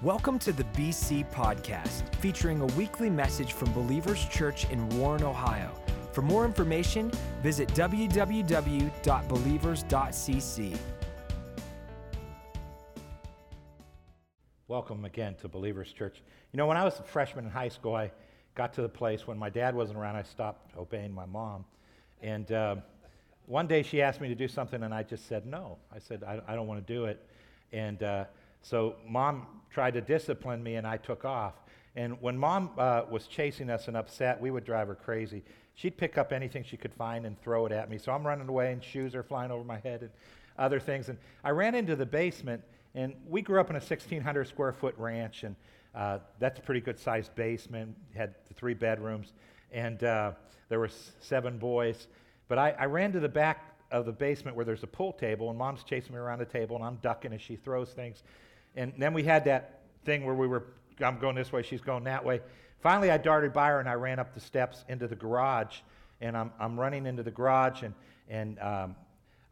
Welcome to the BC Podcast, featuring a weekly message from Believers Church in Warren, Ohio. For more information, visit www.believers.cc. Welcome again to Believers Church. You know, when I was a freshman in high school, I got to the place when my dad wasn't around, I stopped obeying my mom. And uh, one day she asked me to do something, and I just said no. I said, I, I don't want to do it. And uh, so mom tried to discipline me, and I took off. And when mom uh, was chasing us and upset, we would drive her crazy. She'd pick up anything she could find and throw it at me. So I'm running away, and shoes are flying over my head and other things. And I ran into the basement, and we grew up in a 1,600 square foot ranch, and uh, that's a pretty good sized basement. Had three bedrooms, and uh, there were seven boys. But I, I ran to the back of the basement where there's a pool table, and mom's chasing me around the table, and I'm ducking as she throws things. And then we had that thing where we were, I'm going this way, she's going that way. Finally, I darted by her and I ran up the steps into the garage. And I'm, I'm running into the garage, and, and um,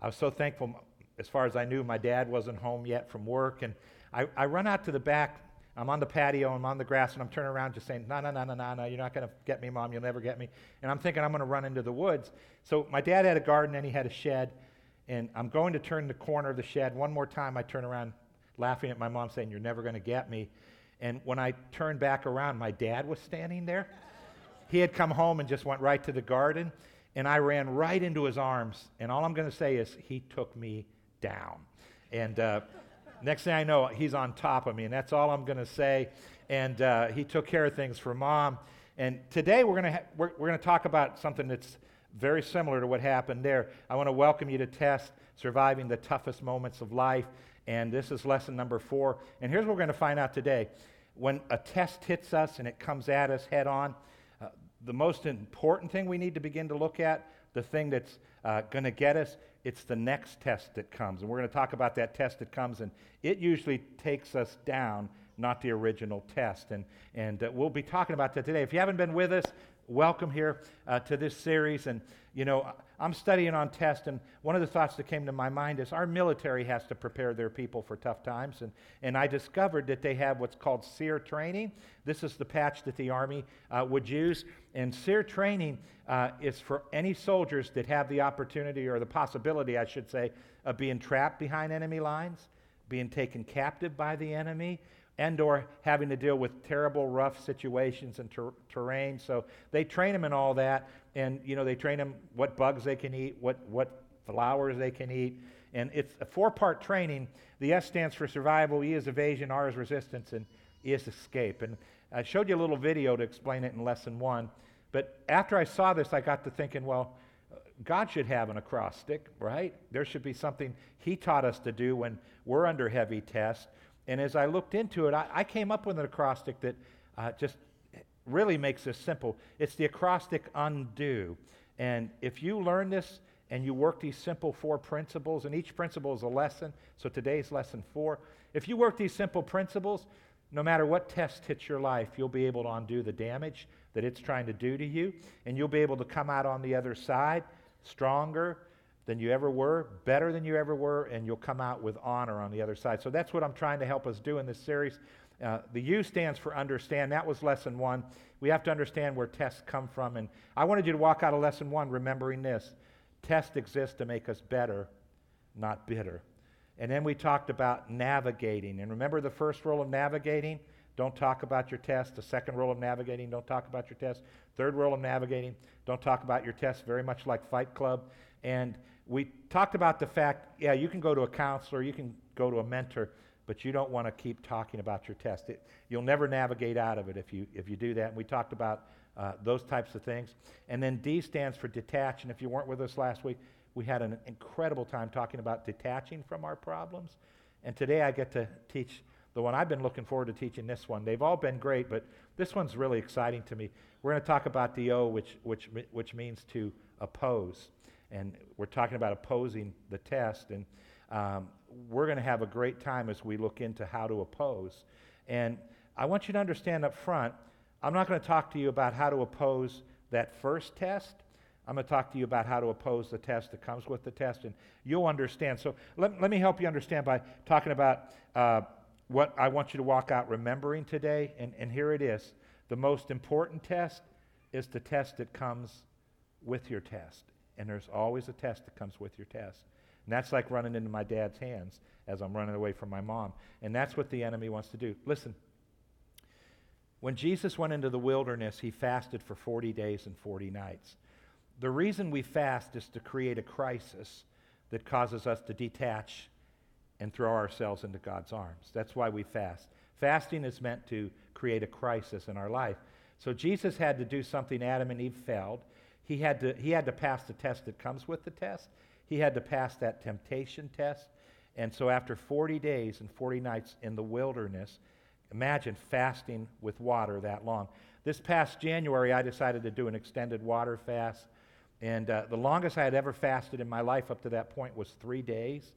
I was so thankful. As far as I knew, my dad wasn't home yet from work. And I, I run out to the back. I'm on the patio, I'm on the grass, and I'm turning around just saying, No, no, no, no, no, no, you're not going to get me, Mom. You'll never get me. And I'm thinking I'm going to run into the woods. So my dad had a garden and he had a shed. And I'm going to turn the corner of the shed. One more time, I turn around, laughing at my mom, saying, You're never going to get me. And when I turned back around, my dad was standing there. He had come home and just went right to the garden, and I ran right into his arms. And all I'm going to say is, he took me down. And uh, next thing I know, he's on top of me, and that's all I'm going to say. And uh, he took care of things for mom. And today we're going ha- we're, we're going to talk about something that's very similar to what happened there. I want to welcome you to Test Surviving the Toughest Moments of Life. And this is lesson number four. And here's what we're going to find out today. When a test hits us and it comes at us head on, uh, the most important thing we need to begin to look at, the thing that's uh, going to get us, it's the next test that comes. And we're going to talk about that test that comes, and it usually takes us down, not the original test. And, and uh, we'll be talking about that today. If you haven't been with us, welcome here uh, to this series. And, you know, I'm studying on test, and one of the thoughts that came to my mind is our military has to prepare their people for tough times. And, and I discovered that they have what's called SERE training. This is the patch that the Army uh, would use. And SERE training uh, is for any soldiers that have the opportunity or the possibility, I should say, of being trapped behind enemy lines, being taken captive by the enemy, and or having to deal with terrible rough situations and ter- terrain so they train them in all that and you know they train them what bugs they can eat what, what flowers they can eat and it's a four part training the s stands for survival e is evasion r is resistance and e is escape and i showed you a little video to explain it in lesson one but after i saw this i got to thinking well God should have an acrostic, right? There should be something He taught us to do when we're under heavy test. And as I looked into it, I, I came up with an acrostic that uh, just really makes this simple. It's the acrostic undo. And if you learn this and you work these simple four principles, and each principle is a lesson, so today's lesson four. If you work these simple principles, no matter what test hits your life, you'll be able to undo the damage that it's trying to do to you, and you'll be able to come out on the other side stronger, than you ever were, better than you ever were, and you'll come out with honor on the other side. So that's what I'm trying to help us do in this series. Uh, the U stands for understand. That was lesson one. We have to understand where tests come from. And I wanted you to walk out of lesson one remembering this tests exist to make us better, not bitter. And then we talked about navigating. And remember the first rule of navigating? Don't talk about your test. The second rule of navigating, don't talk about your test. Third rule of navigating, don't talk about your test, very much like Fight Club. And we talked about the fact yeah, you can go to a counselor, you can go to a mentor, but you don't want to keep talking about your test. It, you'll never navigate out of it if you, if you do that. And we talked about uh, those types of things. And then D stands for detach. And if you weren't with us last week, we had an incredible time talking about detaching from our problems. And today I get to teach the one I've been looking forward to teaching this one. They've all been great, but this one's really exciting to me. We're going to talk about the O, which, which, which means to oppose and we're talking about opposing the test. And um, we're going to have a great time as we look into how to oppose. And I want you to understand up front, I'm not going to talk to you about how to oppose that first test. I'm going to talk to you about how to oppose the test that comes with the test, and you'll understand. So let, let me help you understand by talking about uh, what I want you to walk out remembering today, and, and here it is. The most important test is the test that comes with your test. And there's always a test that comes with your test. And that's like running into my dad's hands as I'm running away from my mom. And that's what the enemy wants to do. Listen, when Jesus went into the wilderness, he fasted for 40 days and 40 nights. The reason we fast is to create a crisis that causes us to detach and throw ourselves into God's arms. That's why we fast. Fasting is meant to create a crisis in our life. So Jesus had to do something Adam and Eve failed. He had to, he had to pass the test that comes with the test. He had to pass that temptation test. And so after 40 days and 40 nights in the wilderness, imagine fasting with water that long. This past January, I decided to do an extended water fast. And uh, the longest I had ever fasted in my life up to that point was three days.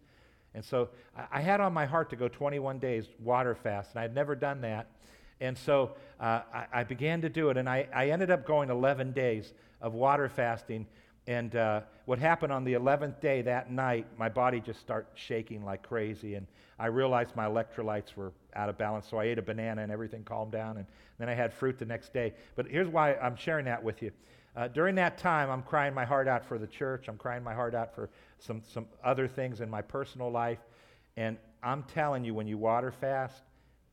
And so I, I had on my heart to go 21 days water fast, and I had never done that. And so uh, I, I, began to do it, and I, I, ended up going 11 days of water fasting. And uh, what happened on the 11th day that night, my body just started shaking like crazy, and I realized my electrolytes were out of balance. So I ate a banana, and everything calmed down. And then I had fruit the next day. But here's why I'm sharing that with you. Uh, during that time, I'm crying my heart out for the church. I'm crying my heart out for some, some other things in my personal life. And I'm telling you, when you water fast,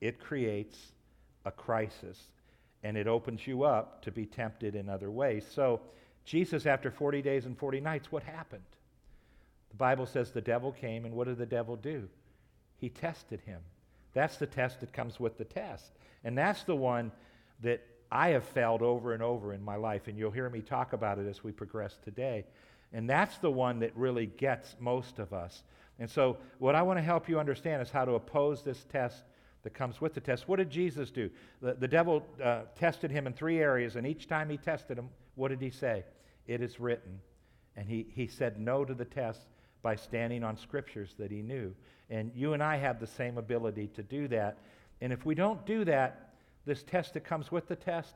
it creates a crisis and it opens you up to be tempted in other ways. So, Jesus, after 40 days and 40 nights, what happened? The Bible says the devil came, and what did the devil do? He tested him. That's the test that comes with the test. And that's the one that I have failed over and over in my life, and you'll hear me talk about it as we progress today. And that's the one that really gets most of us. And so, what I want to help you understand is how to oppose this test that comes with the test. What did Jesus do? The, the devil uh, tested him in three areas, and each time he tested him, what did he say? It is written. And he, he said no to the test by standing on scriptures that he knew. And you and I have the same ability to do that. And if we don't do that, this test that comes with the test,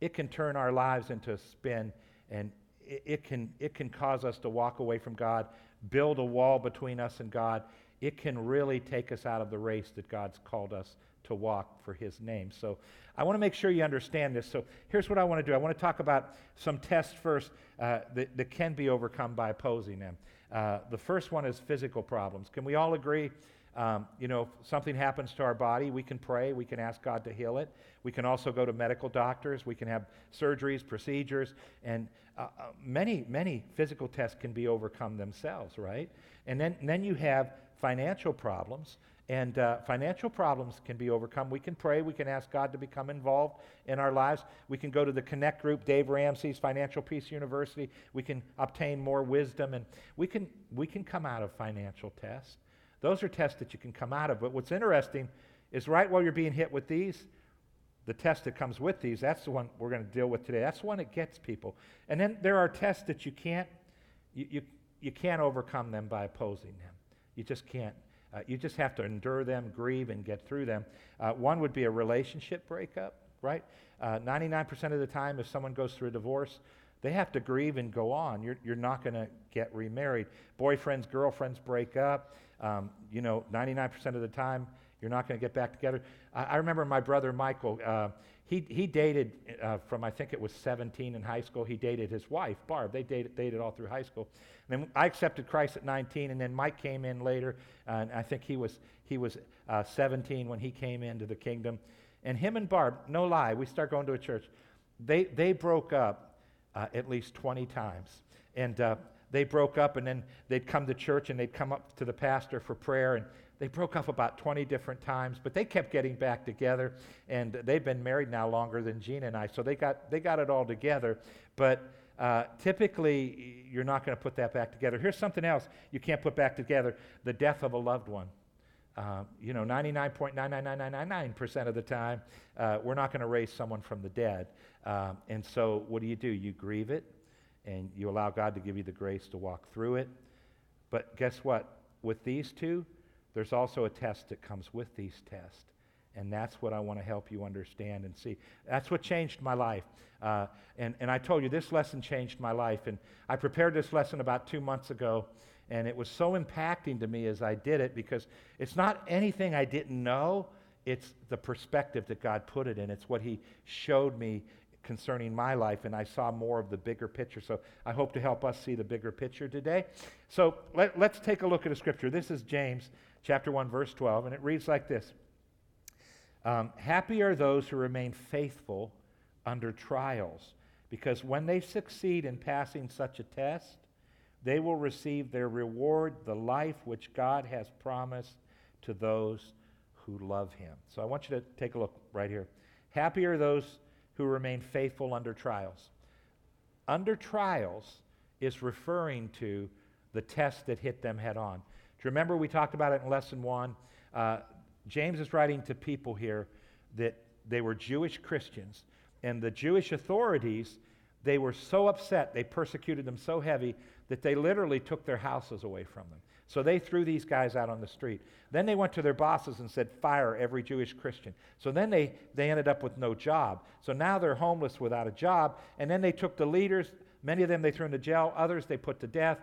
it can turn our lives into a spin and it, it, can, it can cause us to walk away from God, build a wall between us and God. It can really take us out of the race that God's called us to walk for His name. So I want to make sure you understand this. So here's what I want to do I want to talk about some tests first uh, that, that can be overcome by opposing them. Uh, the first one is physical problems. Can we all agree? Um, you know, if something happens to our body, we can pray, we can ask God to heal it. We can also go to medical doctors, we can have surgeries, procedures, and uh, uh, many, many physical tests can be overcome themselves, right? And then, and then you have financial problems, and uh, financial problems can be overcome. We can pray, we can ask God to become involved in our lives. We can go to the Connect group, Dave Ramsey's Financial Peace University. We can obtain more wisdom, and we can, we can come out of financial tests. Those are tests that you can come out of. But what's interesting is right while you're being hit with these, the test that comes with these, that's the one we're going to deal with today. That's the one that gets people. And then there are tests that you can't, you, you, you can't overcome them by opposing them. You just can't. Uh, you just have to endure them, grieve, and get through them. Uh, one would be a relationship breakup, right? Uh, 99% of the time, if someone goes through a divorce, they have to grieve and go on. You're, you're not going to get remarried. Boyfriends, girlfriends break up. Um, you know, 99% of the time, you're not going to get back together. I, I, remember my brother Michael, uh, he, he dated uh, from, I think it was 17 in high school, he dated his wife, Barb. They dated, dated all through high school. And then I accepted Christ at 19, and then Mike came in later, uh, and I think he was, he was uh, 17 when he came into the kingdom. And him and Barb, no lie, we start going to a church. They, they broke up uh, at least 20 times. And uh, they broke up and then they'd come to church and they'd come up to the pastor for prayer and they broke up about 20 different times but they kept getting back together and they've been married now longer than gina and i so they got, they got it all together but uh, typically you're not going to put that back together here's something else you can't put back together the death of a loved one uh, you know, 99.99999% of the time, uh, we're not going to raise someone from the dead. Uh, and so, what do you do? You grieve it, and you allow God to give you the grace to walk through it. But guess what? With these two, there's also a test that comes with these tests. And that's what I want to help you understand and see. That's what changed my life. Uh, and, and I told you this lesson changed my life. And I prepared this lesson about two months ago. And it was so impacting to me as I did it because it's not anything I didn't know. it's the perspective that God put it in. It's what He showed me concerning my life, and I saw more of the bigger picture. So I hope to help us see the bigger picture today. So let, us take a look at a scripture. This is James chapter 1, verse 12, and it reads like this um, Happy are those who remain faithful under trials, because when they succeed in passing such a test, they will receive their reward, the life which God has promised to those who love him. So I want you to take a look right here. Happy are those who remain faithful under trials. Under trials is referring to the test that hit them head on. Do you remember we talked about it in lesson one? Uh, James is writing to people here that they were Jewish Christians, and the Jewish authorities, they were so upset, they persecuted them so heavy that they literally took their houses away from them. So they threw these guys out on the street. Then they went to their bosses and said, fire every Jewish Christian. So then they, they ended up with no job. So now they're homeless without a job. And then they took the leaders, many of them they threw into jail, others they put to death.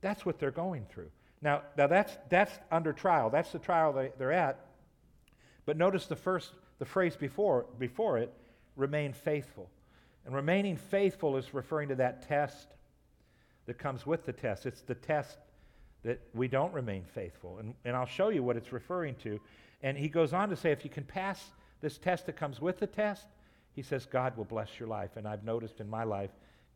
That's what they're going through. Now, now that's, that's under trial. That's the trial they, they're at. But notice the first, the phrase before, before it, remain faithful. And remaining faithful is referring to that test that comes with the test. It's the test that we don't remain faithful. And, and I'll show you what it's referring to. And he goes on to say if you can pass this test that comes with the test, he says, God will bless your life. And I've noticed in my life,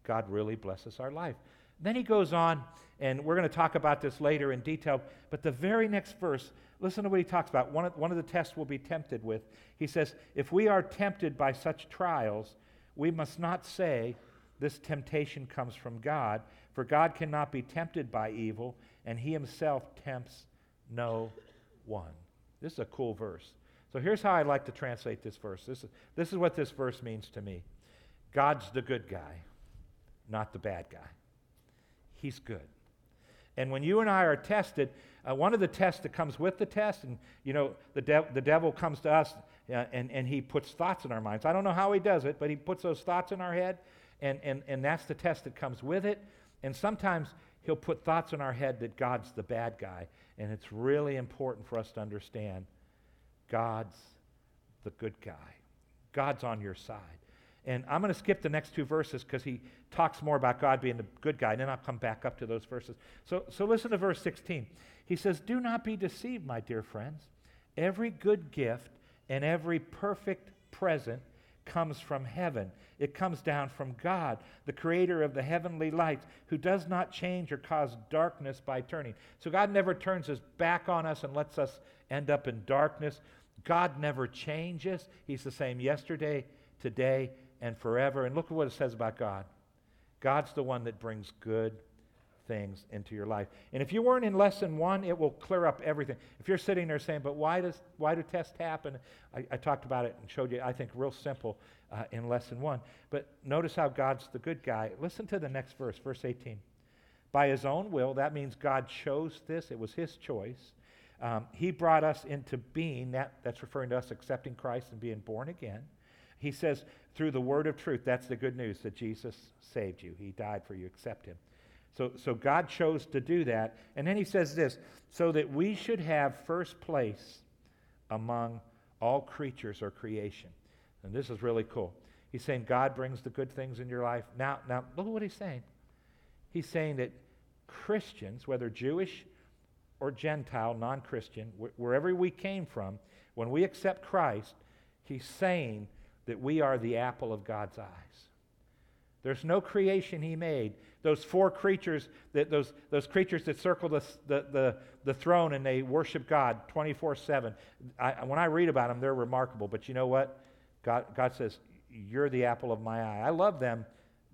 God really blesses our life. Then he goes on, and we're going to talk about this later in detail. But the very next verse, listen to what he talks about. One of, one of the tests we'll be tempted with. He says, If we are tempted by such trials, we must not say, This temptation comes from God, for God cannot be tempted by evil, and he himself tempts no one. This is a cool verse. So here's how I like to translate this verse. This is, this is what this verse means to me God's the good guy, not the bad guy. He's good. And when you and I are tested, uh, one of the tests that comes with the test, and you know, the, de- the devil comes to us uh, and, and he puts thoughts in our minds. I don't know how he does it, but he puts those thoughts in our head, and, and, and that's the test that comes with it. And sometimes he'll put thoughts in our head that God's the bad guy. And it's really important for us to understand God's the good guy. God's on your side. And I'm going to skip the next two verses because he talks more about God being the good guy, and then I'll come back up to those verses. So, so listen to verse 16. He says, Do not be deceived, my dear friends. Every good gift and every perfect present comes from heaven. It comes down from God, the creator of the heavenly lights, who does not change or cause darkness by turning. So God never turns his back on us and lets us end up in darkness. God never changes. He's the same yesterday, today, and forever. And look at what it says about God God's the one that brings good things into your life. And if you weren't in lesson one, it will clear up everything. If you're sitting there saying, but why, does, why do tests happen? I, I talked about it and showed you, I think, real simple uh, in lesson one. But notice how God's the good guy. Listen to the next verse, verse 18. By his own will, that means God chose this, it was his choice. Um, he brought us into being, that, that's referring to us accepting Christ and being born again. He says, through the word of truth, that's the good news that Jesus saved you. He died for you. Accept him. So, so God chose to do that. And then he says this so that we should have first place among all creatures or creation. And this is really cool. He's saying God brings the good things in your life. Now, now look at what he's saying. He's saying that Christians, whether Jewish or Gentile, non Christian, wh- wherever we came from, when we accept Christ, he's saying that we are the apple of God's eyes. There's no creation he made. Those four creatures, that, those, those creatures that circle the, the, the, the throne and they worship God 24 7. When I read about them, they're remarkable. But you know what? God, God says, You're the apple of my eye. I love them,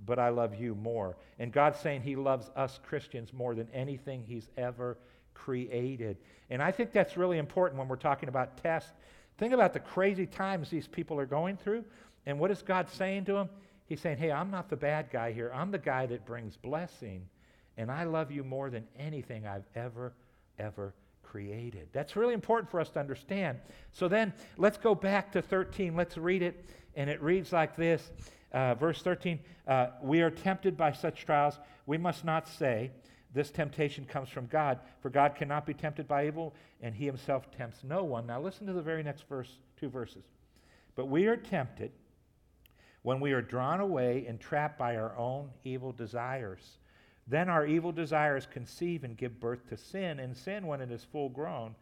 but I love you more. And God's saying He loves us Christians more than anything He's ever created. And I think that's really important when we're talking about tests. Think about the crazy times these people are going through. And what is God saying to them? He's saying, Hey, I'm not the bad guy here. I'm the guy that brings blessing. And I love you more than anything I've ever, ever created. That's really important for us to understand. So then let's go back to 13. Let's read it. And it reads like this uh, Verse 13 uh, We are tempted by such trials. We must not say, This temptation comes from God, for God cannot be tempted by evil, and he himself tempts no one. Now listen to the very next verse two verses. But we are tempted when we are drawn away and trapped by our own evil desires. Then our evil desires conceive and give birth to sin, and sin, when it is full grown,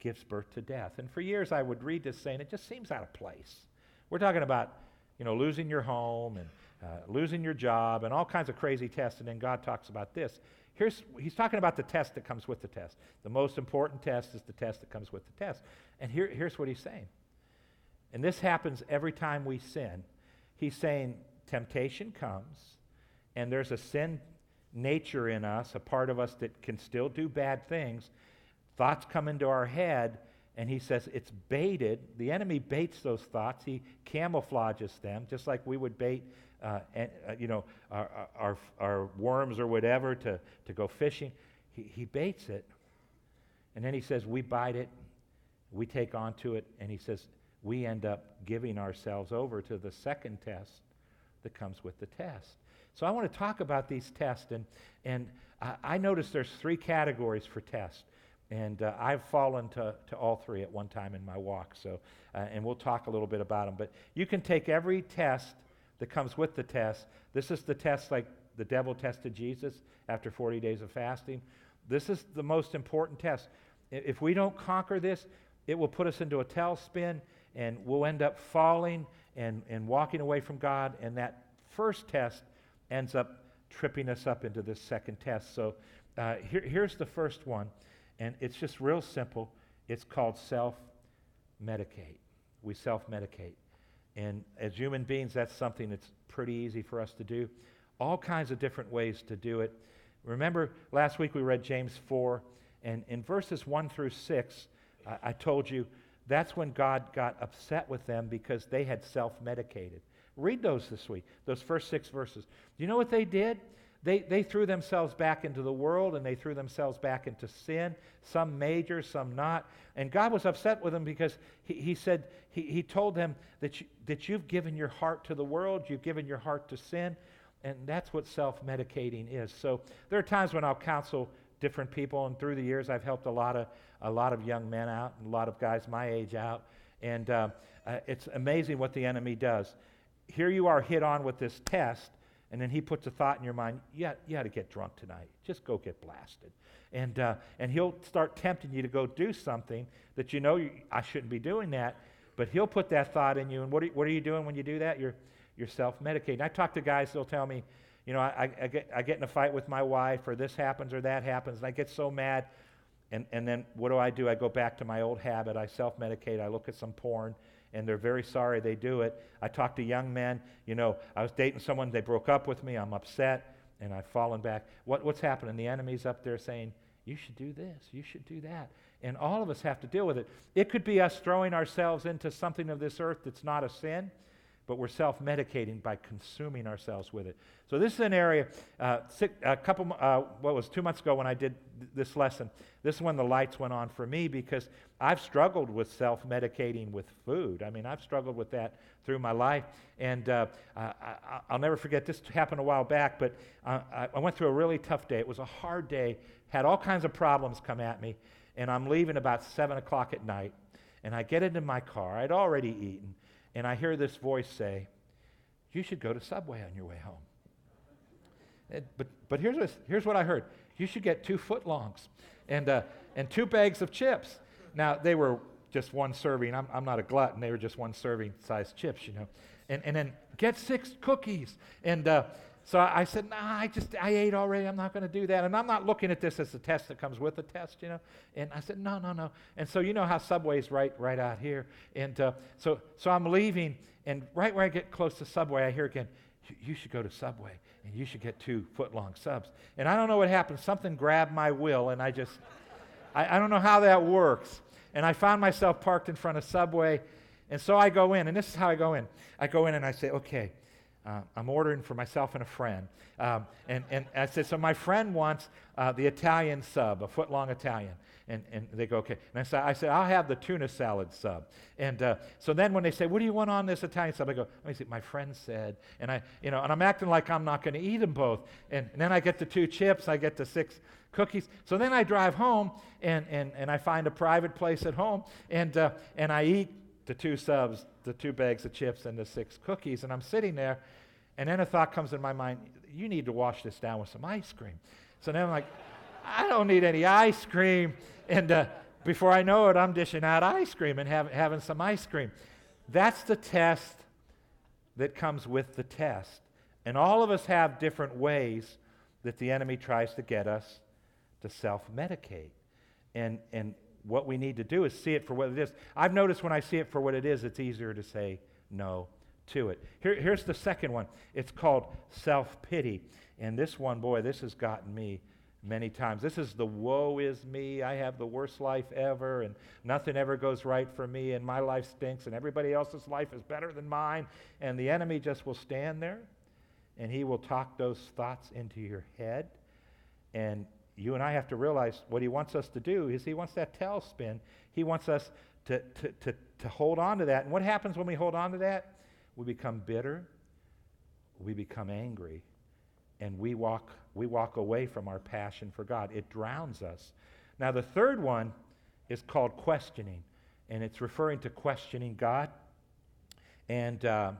gives birth to death. And for years I would read this saying, it just seems out of place. We're talking about, you know, losing your home and uh, losing your job and all kinds of crazy tests, and then God talks about this. Here's, he's talking about the test that comes with the test. The most important test is the test that comes with the test. And here, here's what he's saying. And this happens every time we sin. He's saying temptation comes, and there's a sin nature in us, a part of us that can still do bad things. Thoughts come into our head, and he says it's baited. The enemy baits those thoughts. He camouflages them, just like we would bait, uh, and, uh, you know, our, our, our worms or whatever to, to go fishing. He, he baits it, and then he says we bite it, we take onto it, and he says we end up giving ourselves over to the second test that comes with the test. So I want to talk about these tests, and, and I, I notice there's three categories for tests. And uh, I've fallen to, to all three at one time in my walk. So, uh, and we'll talk a little bit about them. But you can take every test that comes with the test. This is the test like the devil tested Jesus after 40 days of fasting. This is the most important test. If we don't conquer this, it will put us into a tailspin and we'll end up falling and, and walking away from God. And that first test ends up tripping us up into this second test. So uh, here, here's the first one, and it's just real simple. It's called self medicate. We self medicate. And as human beings, that's something that's pretty easy for us to do. All kinds of different ways to do it. Remember, last week we read James 4, and in verses 1 through 6, I, I told you that's when God got upset with them because they had self medicated. Read those this week, those first six verses. Do you know what they did? They, they threw themselves back into the world and they threw themselves back into sin, some major, some not. And God was upset with them because He, he said, He, he told them that, you, that you've given your heart to the world, you've given your heart to sin, and that's what self medicating is. So there are times when I'll counsel different people, and through the years I've helped a lot of, a lot of young men out, and a lot of guys my age out. And uh, uh, it's amazing what the enemy does here you are hit on with this test, and then he puts a thought in your mind, you, you ought to get drunk tonight. Just go get blasted. And, uh, and he'll start tempting you to go do something that you know you, I shouldn't be doing that, but he'll put that thought in you. And what are, what are you doing when you do that? You're, you're self medicating. I talk to guys, they'll tell me, you know, I, I, get, I get in a fight with my wife, or this happens, or that happens, and I get so mad. And, and then what do I do? I go back to my old habit. I self medicate. I look at some porn and they're very sorry they do it. I talk to young men, you know, I was dating someone, they broke up with me, I'm upset, and I've fallen back. What, what's happening? The enemy's up there saying, you should do this, you should do that. And all of us have to deal with it. It could be us throwing ourselves into something of this earth that's not a sin but we're self medicating by consuming ourselves with it. So, this is an area, uh, six, a couple, uh, what was two months ago when I did th- this lesson. This is when the lights went on for me because I've struggled with self medicating with food. I mean, I've struggled with that through my life. And uh, I, will never forget, this happened a while back, but uh, I went through a really tough day. It was a hard day, had all kinds of problems come at me. And I'm leaving about 7 o'clock at night. And I get into my car. I'd already eaten and I hear this voice say, You should go to Subway on your way home. But but here's, what, here's what I heard you should get two footlongs and, uh, and two bags of chips. Now, they were just one serving. I'm, I'm not a glutton. They were just one serving size chips, you know. And, and then get six cookies. And, uh, so I said, nah, I just, I ate already. I'm not going to do that. And I'm not looking at this as a test that comes with a test, you know. And I said, no, no, no. And so you know how Subway's right, right out here. And uh, so, so I'm leaving, and right where I get close to Subway, I hear again, you should go to Subway, and you should get two foot-long subs. And I don't know what happened. Something grabbed my will, and I just, I, I don't know how that works. And I found myself parked in front of Subway, and so I go in, and this is how I go in. I go in and I say, okay, uh, I'm ordering for myself and a friend. Um, and, and I said, so my friend wants uh, the Italian sub, a foot long Italian. And, and they go, okay. And I said, I said, I'll have the tuna salad sub. And uh, so then when they say, what do you want on this Italian sub? I go, let me see, my friend said. And I, you know, and I'm acting like I'm not going to eat them both. And, and then I get the two chips, I get the six cookies. So then I drive home and, and, and I find a private place at home and, uh, and I eat the two subs, the two bags of chips, and the six cookies. And I'm sitting there, and then a thought comes in my mind you need to wash this down with some ice cream. So then I'm like, I don't need any ice cream. And uh, before I know it, I'm dishing out ice cream and have, having some ice cream. That's the test that comes with the test. And all of us have different ways that the enemy tries to get us to self medicate. And, and what we need to do is see it for what it is. I've noticed when I see it for what it is, it's easier to say no to it. Here, here's the second one it's called self pity. And this one, boy, this has gotten me many times. This is the woe is me. I have the worst life ever, and nothing ever goes right for me, and my life stinks, and everybody else's life is better than mine. And the enemy just will stand there, and he will talk those thoughts into your head. And you and I have to realize what he wants us to do is he wants that tailspin. He wants us to, to, to, to hold on to that. And what happens when we hold on to that? We become bitter, we become angry, and we walk, we walk away from our passion for God. It drowns us. Now, the third one is called questioning, and it's referring to questioning God. And uh,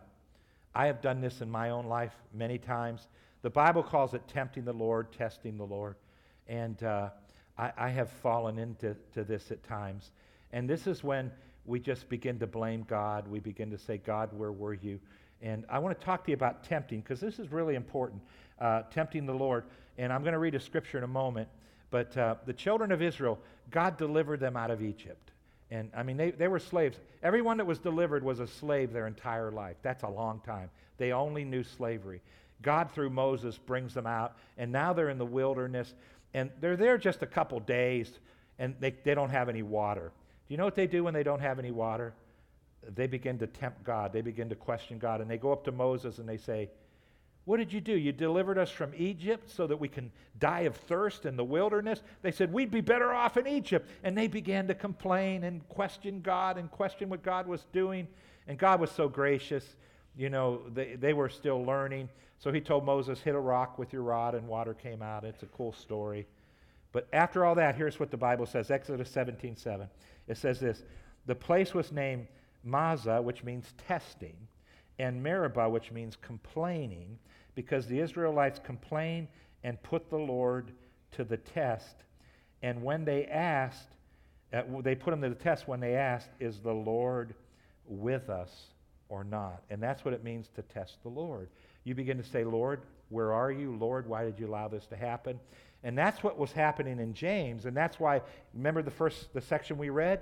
I have done this in my own life many times. The Bible calls it tempting the Lord, testing the Lord. And uh, I, I, have fallen into to this at times. And this is when we just begin to blame God. We begin to say, God, where were you? And I want to talk to you about tempting because this is really important uh, tempting the Lord. And I'm going to read a scripture in a moment. But uh, the children of Israel, God delivered them out of Egypt. And I mean, they, they were slaves. Everyone that was delivered was a slave their entire life. That's a long time. They only knew slavery. God, through Moses, brings them out. And now they're in the wilderness. And they're there just a couple days, and they, they don't have any water. Do you know what they do when they don't have any water? They begin to tempt God. They begin to question God. And they go up to Moses and they say, What did you do? You delivered us from Egypt so that we can die of thirst in the wilderness? They said, We'd be better off in Egypt. And they began to complain and question God and question what God was doing. And God was so gracious. You know, they, they were still learning. So he told Moses, Hit a rock with your rod, and water came out. It's a cool story. But after all that, here's what the Bible says Exodus 17 7. It says this The place was named Massah, which means testing, and Meribah, which means complaining, because the Israelites complained and put the Lord to the test. And when they asked, uh, they put him to the test when they asked, Is the Lord with us or not? And that's what it means to test the Lord. You begin to say, Lord, where are you? Lord, why did you allow this to happen? And that's what was happening in James. And that's why, remember the first, the section we read?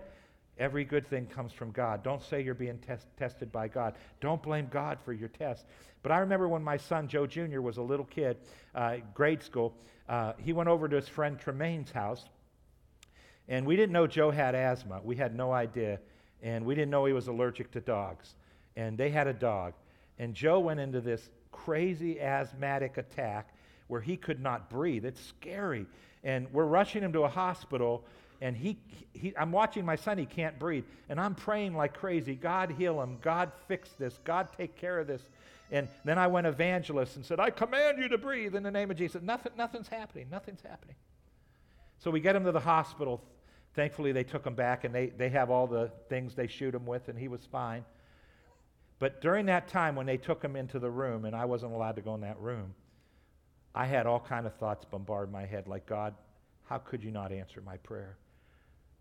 Every good thing comes from God. Don't say you're being test, tested by God. Don't blame God for your test. But I remember when my son, Joe Jr., was a little kid, uh, grade school, uh, he went over to his friend Tremaine's house. And we didn't know Joe had asthma. We had no idea. And we didn't know he was allergic to dogs. And they had a dog. And Joe went into this crazy asthmatic attack where he could not breathe. It's scary. And we're rushing him to a hospital, and he, he, I'm watching my son, he can't breathe. And I'm praying like crazy God heal him, God fix this, God take care of this. And then I went evangelist and said, I command you to breathe in the name of Jesus. Nothing, nothing's happening. Nothing's happening. So we get him to the hospital. Thankfully, they took him back, and they, they have all the things they shoot him with, and he was fine. But during that time when they took him into the room, and I wasn't allowed to go in that room, I had all kind of thoughts bombard my head like, God, how could you not answer my prayer?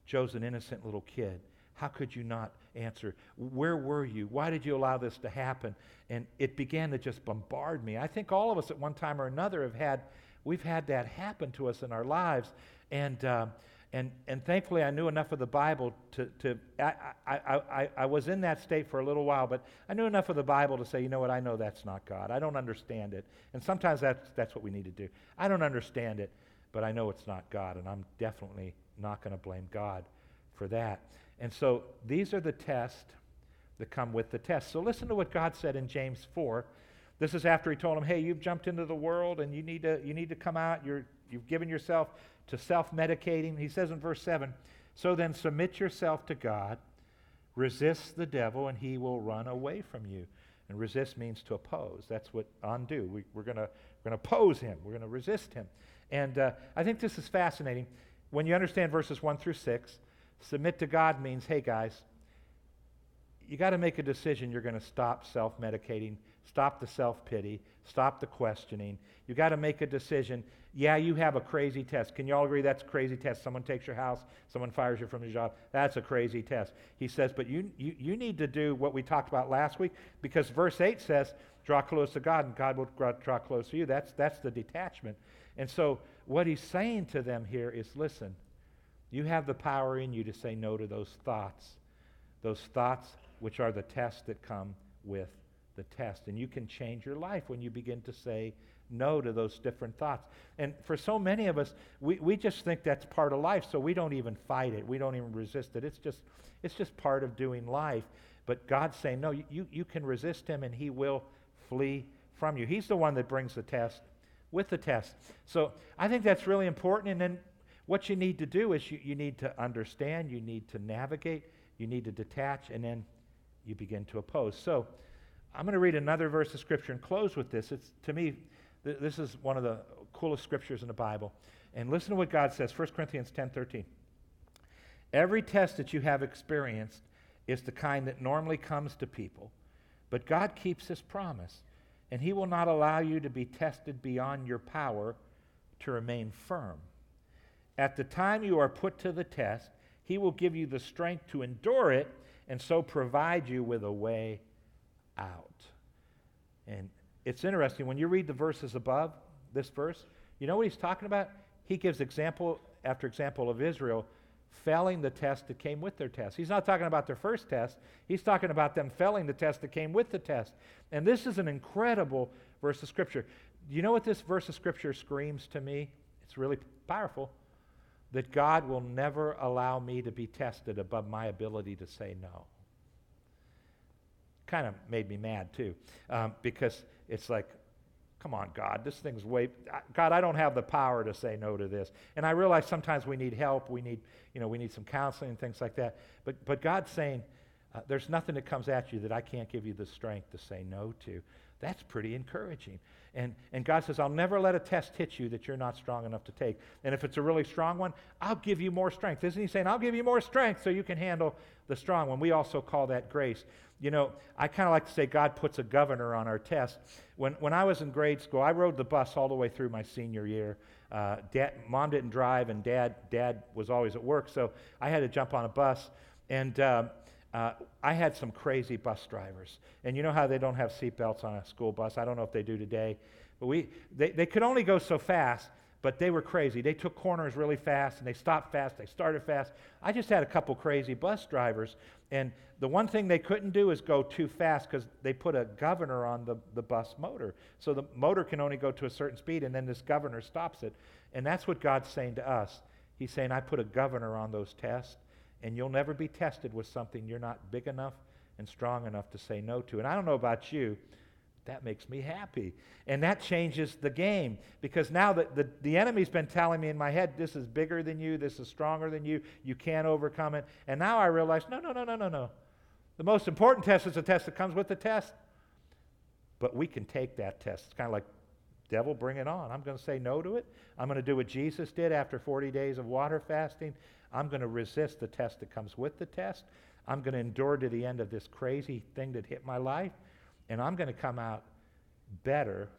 Joe's an innocent little kid. How could you not answer? Where were you? Why did you allow this to happen? And it began to just bombard me. I think all of us at one time or another have had, we've had that happen to us in our lives. And, uh, and, and thankfully, I knew enough of the Bible to, to I, I, I, I was in that state for a little while, but I knew enough of the Bible to say, you know what, I know that's not God. I don't understand it. And sometimes that's, that's what we need to do. I don't understand it, but I know it's not God, and I'm definitely not going to blame God for that. And so these are the tests that come with the test. So listen to what God said in James 4. This is after he told him, hey, you've jumped into the world and you need to, you need to come out. You're, you've given yourself to self medicating. He says in verse 7 So then submit yourself to God, resist the devil, and he will run away from you. And resist means to oppose. That's what undo. We, are going to oppose him, we're going to resist him. And uh, I think this is fascinating. When you understand verses 1 through 6, submit to God means, hey guys, you got to make a decision you're going to stop self medicating, stop the self pity, stop the questioning. You got to make a decision. Yeah, you have a crazy test. Can you all agree that's a crazy test? Someone takes your house, someone fires you from your job. That's a crazy test. He says, but you, you, you need to do what we talked about last week because verse 8 says, draw close to God and God will draw close to you. That's, that's the detachment. And so what he's saying to them here is listen, you have the power in you to say no to those thoughts, those thoughts which are the tests that come with the test. And you can change your life when you begin to say no to those different thoughts. And for so many of us, we, we just think that's part of life, so we don't even fight it. We don't even resist it. It's just, it's just part of doing life. But God's saying, no, you, you can resist him and he will flee from you. He's the one that brings the test with the test. So I think that's really important. And then what you need to do is you, you need to understand, you need to navigate, you need to detach, and then you begin to oppose. So I'm going to read another verse of Scripture and close with this. It's, to me, th- this is one of the coolest scriptures in the Bible. And listen to what God says 1 Corinthians 10 13. Every test that you have experienced is the kind that normally comes to people, but God keeps his promise, and he will not allow you to be tested beyond your power to remain firm. At the time you are put to the test, he will give you the strength to endure it and so provide you with a way out. And it's interesting when you read the verses above this verse, you know what he's talking about? He gives example after example of Israel failing the test that came with their test. He's not talking about their first test, he's talking about them failing the test that came with the test. And this is an incredible verse of Scripture. You know what this verse of Scripture screams to me? It's really powerful. That God will never allow me to be tested above my ability to say no kind of made me mad too, um, because it's like, come on, God, this thing's way, God, I don't have the power to say no to this. And I realize sometimes we need help, we need, you know, we need some counseling and things like that. But, but God's saying, uh, there's nothing that comes at you that I can't give you the strength to say no to. That's pretty encouraging. And, and God says, I'll never let a test hit you that you're not strong enough to take. And if it's a really strong one, I'll give you more strength. Isn't He saying, I'll give you more strength so you can handle the strong one? We also call that grace. You know, I kind of like to say God puts a governor on our test. When, when I was in grade school, I rode the bus all the way through my senior year. Uh, dad, mom didn't drive, and dad, dad was always at work, so I had to jump on a bus. And uh, uh, I had some crazy bus drivers. And you know how they don't have seatbelts on a school bus? I don't know if they do today. But we, they, they could only go so fast, but they were crazy. They took corners really fast and they stopped fast. They started fast. I just had a couple crazy bus drivers. And the one thing they couldn't do is go too fast because they put a governor on the, the bus motor. So the motor can only go to a certain speed, and then this governor stops it. And that's what God's saying to us. He's saying, I put a governor on those tests and you'll never be tested with something you're not big enough and strong enough to say no to. And I don't know about you, that makes me happy. And that changes the game because now that the, the enemy's been telling me in my head, this is bigger than you, this is stronger than you, you can't overcome it. And now I realize, no, no, no, no, no, no. The most important test is the test that comes with the test. But we can take that test. It's kind of like, devil, bring it on. I'm going to say no to it. I'm going to do what Jesus did after 40 days of water fasting. I'm going to resist the test that comes with the test. I'm going to endure to the end of this crazy thing that hit my life. And I'm going to come out better,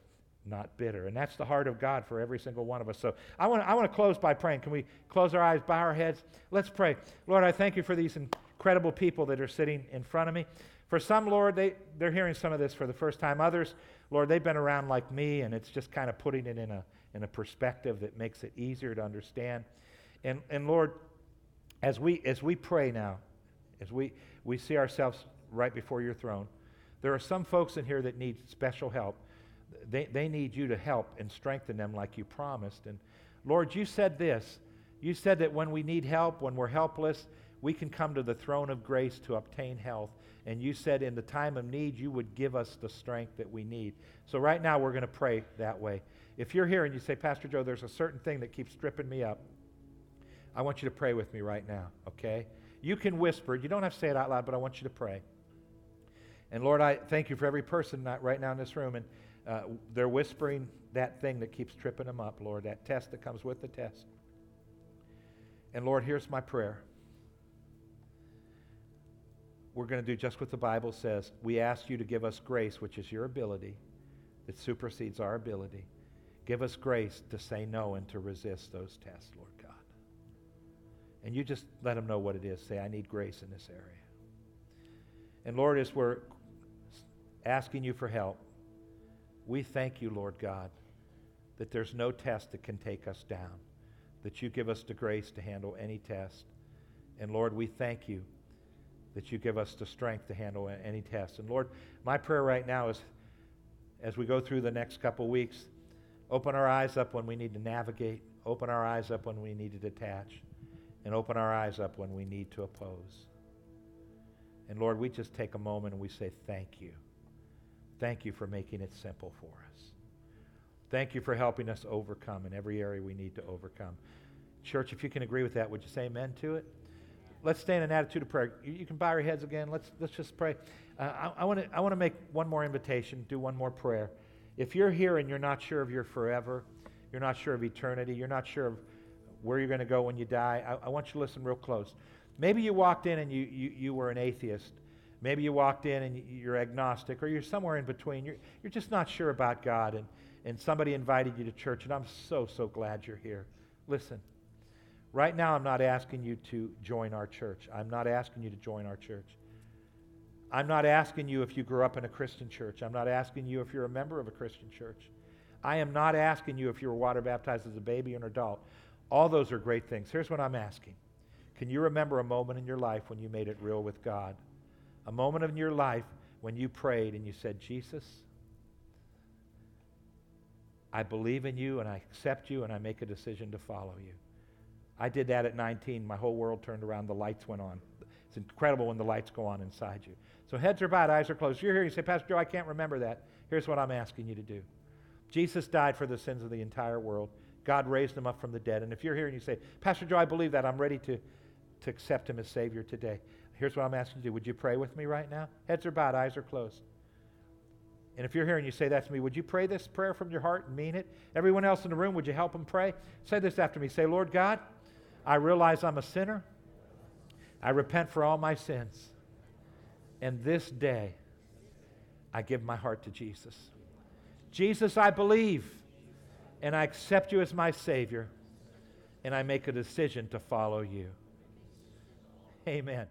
not bitter. And that's the heart of God for every single one of us. So I want, I want to close by praying. Can we close our eyes, bow our heads? Let's pray. Lord, I thank you for these incredible people that are sitting in front of me. For some, Lord, they, they're hearing some of this for the first time. Others, Lord, they've been around like me, and it's just kind of putting it in a, in a perspective that makes it easier to understand. And, and Lord, as we, as we pray now, as we, we see ourselves right before your throne, there are some folks in here that need special help. They, they need you to help and strengthen them like you promised. And Lord, you said this. You said that when we need help, when we're helpless, we can come to the throne of grace to obtain health. And you said in the time of need, you would give us the strength that we need. So right now, we're going to pray that way. If you're here and you say, Pastor Joe, there's a certain thing that keeps stripping me up, I want you to pray with me right now, okay? You can whisper. You don't have to say it out loud, but I want you to pray. And Lord, I thank you for every person right now in this room, and uh, they're whispering that thing that keeps tripping them up, Lord, that test that comes with the test. And Lord, here's my prayer. we're going to do just what the Bible says. We ask you to give us grace, which is your ability that supersedes our ability. Give us grace to say no and to resist those tests, Lord God. And you just let them know what it is. Say, I need grace in this area. And Lord, as we're asking you for help, we thank you, Lord God, that there's no test that can take us down, that you give us the grace to handle any test. And Lord, we thank you that you give us the strength to handle any test. And Lord, my prayer right now is as we go through the next couple weeks, open our eyes up when we need to navigate, open our eyes up when we need to detach, and open our eyes up when we need to oppose. And Lord, we just take a moment and we say, Thank you. Thank you for making it simple for us. Thank you for helping us overcome in every area we need to overcome. Church, if you can agree with that, would you say amen to it? Let's stay in an attitude of prayer. You, you can bow your heads again. Let's, let's just pray. Uh, I, want to I wanna make one more invitation, do one more prayer. If you're here and you're not sure of your forever, you're not sure of eternity, you're not sure of where you're going to go when you die, I, I want you to listen real close. Maybe you walked in and you, you, you were an atheist. Maybe you walked in and you're agnostic, or you're somewhere in between. You're, you're just not sure about God, and, and somebody invited you to church, and I'm so, so glad you're here. Listen, right now I'm not asking you to join our church. I'm not asking you to join our church. I'm not asking you if you grew up in a Christian church. I'm not asking you if you're a member of a Christian church. I am not asking you if you were water baptized as a baby or an adult. All those are great things. Here's what I'm asking Can you remember a moment in your life when you made it real with God? A moment in your life when you prayed and you said, Jesus, I believe in you and I accept you and I make a decision to follow you. I did that at 19. My whole world turned around. The lights went on. It's incredible when the lights go on inside you. So heads are bowed, eyes are closed. You're here, you say, Pastor Joe, I can't remember that. Here's what I'm asking you to do. Jesus died for the sins of the entire world. God raised him up from the dead. And if you're here and you say, Pastor Joe, I believe that, I'm ready to, to accept him as Savior today. Here's what I'm asking you to do. Would you pray with me right now? Heads are bowed, eyes are closed. And if you're here and you say that to me, would you pray this prayer from your heart and mean it? Everyone else in the room, would you help them pray? Say this after me. Say, Lord God, I realize I'm a sinner. I repent for all my sins. And this day, I give my heart to Jesus. Jesus, I believe and I accept you as my Savior, and I make a decision to follow you. Amen.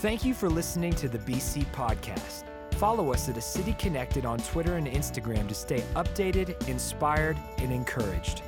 Thank you for listening to the BC Podcast. Follow us at A City Connected on Twitter and Instagram to stay updated, inspired, and encouraged.